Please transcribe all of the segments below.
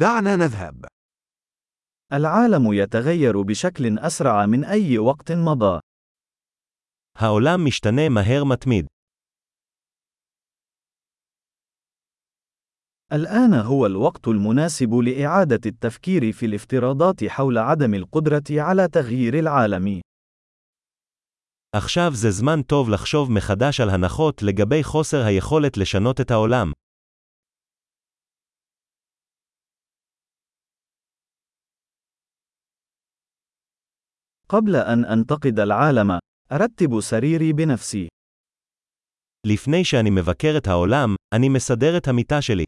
دعنا نذهب. العالم يتغير بشكل أسرع من أي وقت مضى. העולם משתנה מהר מתמיד. الآن هو الوقت المناسب لإعادة التفكير في الافتراضات حول عدم القدرة على تغيير العالم. עכשיו זה זמן טוב לחשוב מחדש על הנחות לגבי חוסר היכולת לשנות את העולם. قبل أن أنتقد العالم، أرتب سريري بنفسي. לפני שאני מבקר את העולם, אני מסדר את המיטה שלי.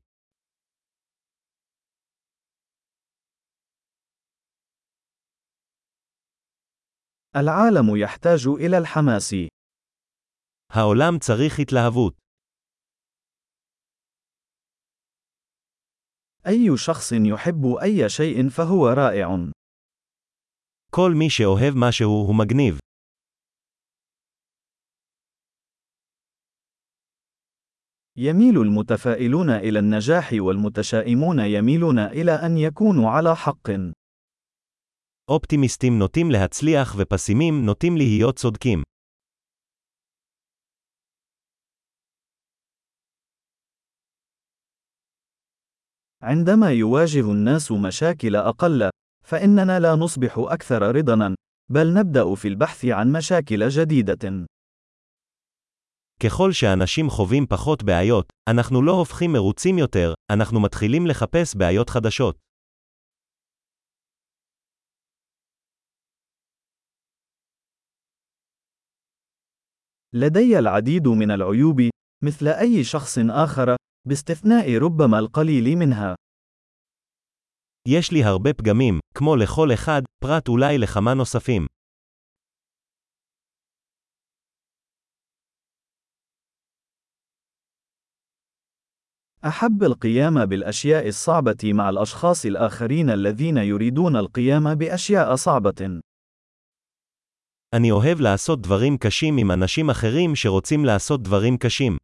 العالم يحتاج إلى الحماس. העולם צריך התלהבות. أي شخص يحب أي شيء فهو رائع. כל מי שאוהב משהו הוא מגניב. يميل المتفائلون إلى النجاح والمتشائمون يميلون إلى أن يكونوا على حق. אופטימיסטים נוטים להצליח ופסימים נוטים להיות צודקים. عندما يواجه الناس مشاكل أقل، فإننا لا نصبح أكثر رضاً، بل نبدأ في البحث عن مشاكل جديدة. ככל שאנשים חווים פחות בעיות, אנחנו לא הופכים מרוצים יותר, אנחנו מתחילים לחפש בעיות חדשות. لدي العديد من العيوب، مثل أي شخص آخر، باستثناء ربما القليل منها. יש לי הרבה פגמים, כמו לכל אחד, פרט אולי לכמה נוספים. أحب القيام بالأشياء الصعبة مع الأشخاص الآخرين الذين يريدون القيام بأشياء صعبة. אני אוהב לעשות דברים קשים עם אנשים אחרים שרוצים לעשות דברים קשים.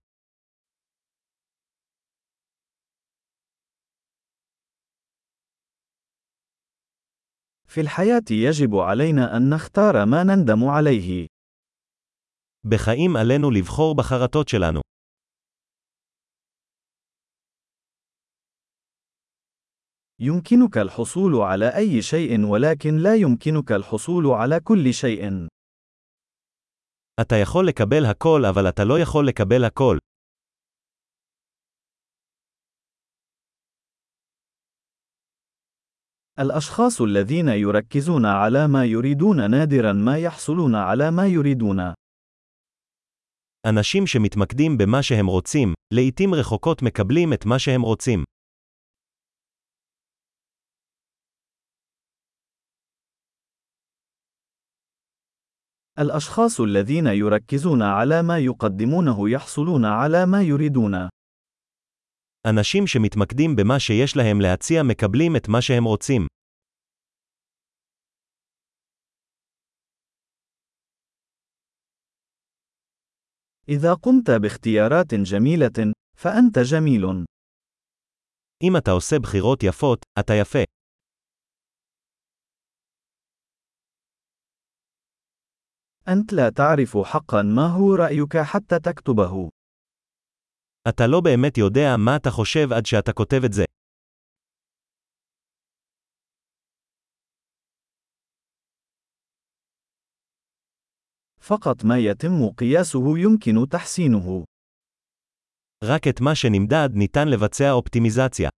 في الحياة يجب علينا أن نختار ما نندم عليه. בחיים עלינו לבחור בחרטות שלנו. يمكنك الحصول على أي شيء ولكن لا يمكنك الحصول على كل شيء. אתה יכול לקבל הכל אבל אתה לא יכול לקבל הכל. الأشخاص الذين يركزون على ما يريدون نادرا ما يحصلون على ما يريدون. אנשים שמתמקדים במה שהם רוצים, לעתים רחוקות מקבלים את מה שהם רוצים. الأشخاص الذين يركزون على ما يقدمونه يحصلون على ما يريدون. אנשים שמתמקדים במה שיש להם להציע מקבלים את מה שהם רוצים. إذا قمت باختيارات جميلة، فأنت جميل. אם אתה עושה בחירות יפות, אתה יפה. أنت لا تعرف حقا ما هو رأيك حتى تكتبه. אתה לא באמת יודע מה אתה חושב עד שאתה כותב את זה. فقط ما يتم قياسه يمكن تحسينه. רק את מה שנמדד ניתן לבצע אופטימיזציה.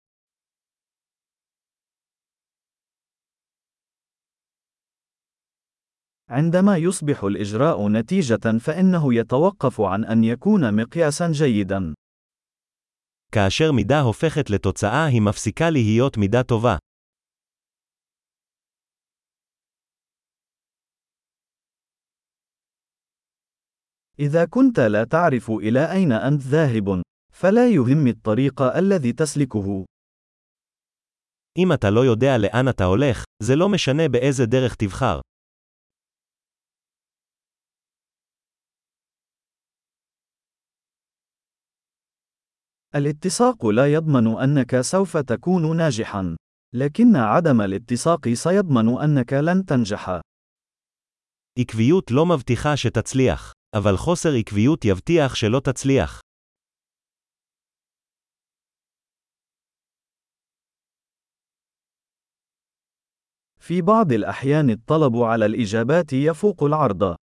عندما يصبح الإجراء نتيجة فإنه يتوقف عن أن يكون مقياسا جيدا. כאשר מידה הופכת לתוצאה היא מפסיקה להיות מידה טובה. إذا كنت لا تعرف إلى أين أنت ذاهب، فلا يهم الطريق الذي تسلكه. אם אתה לא יודע לאן אתה הולך, זה לא משנה באיזה דרך תבחר. الاتساق لا يضمن أنك سوف تكون ناجحا. لكن عدم الاتساق سيضمن أنك لن تنجح. עקביות לא מבטיחה שתצליח, אבל חוסר עקביות יבטיח שלא תצליח. في بعض الأحيان الطلب على الإجابات يفوق العرض.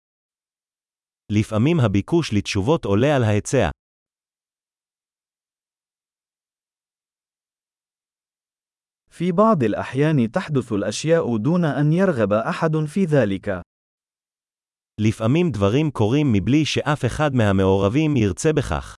לפעמים הביקוש לתשובות עולה על ההיצע. في بعض الأحيان تحدث الأشياء دون أن يرغب أحد في ذلك. לפעמים דברים קורים מבלי שאף אחד מהמעורבים ירצה בכך.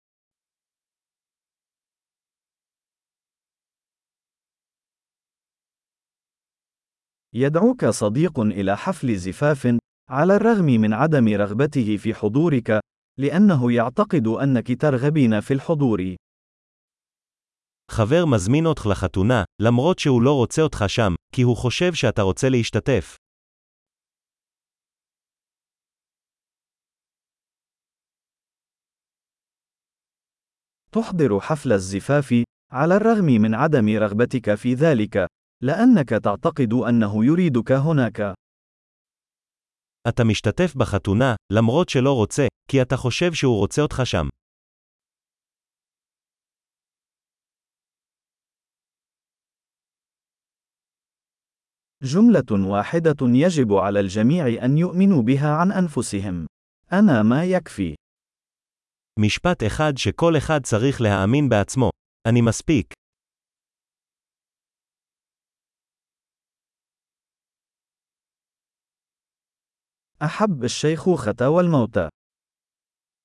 يدعوك صديق إلى حفل زفاف، على الرغم من عدم رغبته في حضورك، لأنه يعتقد أنك ترغبين في الحضور. חבר מזמין אותך לחתונה, למרות שהוא לא רוצה אותך שם, כי הוא חושב שאתה רוצה להשתתף. تحضر حفل الزفاف، على الرغم من عدم رغبتك في ذلك، لأنك تعتقد أنه يريدك هناك. אתה משתתף בחתונה, למרות שלא רוצה, כי אתה חושב שהוא רוצה אותך שם. جملة واحدة يجب على الجميع أن يؤمنوا بها عن أنفسهم. أنا ما يكفي. משפט אחד שכל אחד צריך להאמין בעצמו. אני מספיק. أحب الشيخوخة والموت.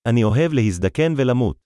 אני אוהב להזדקן ולמות.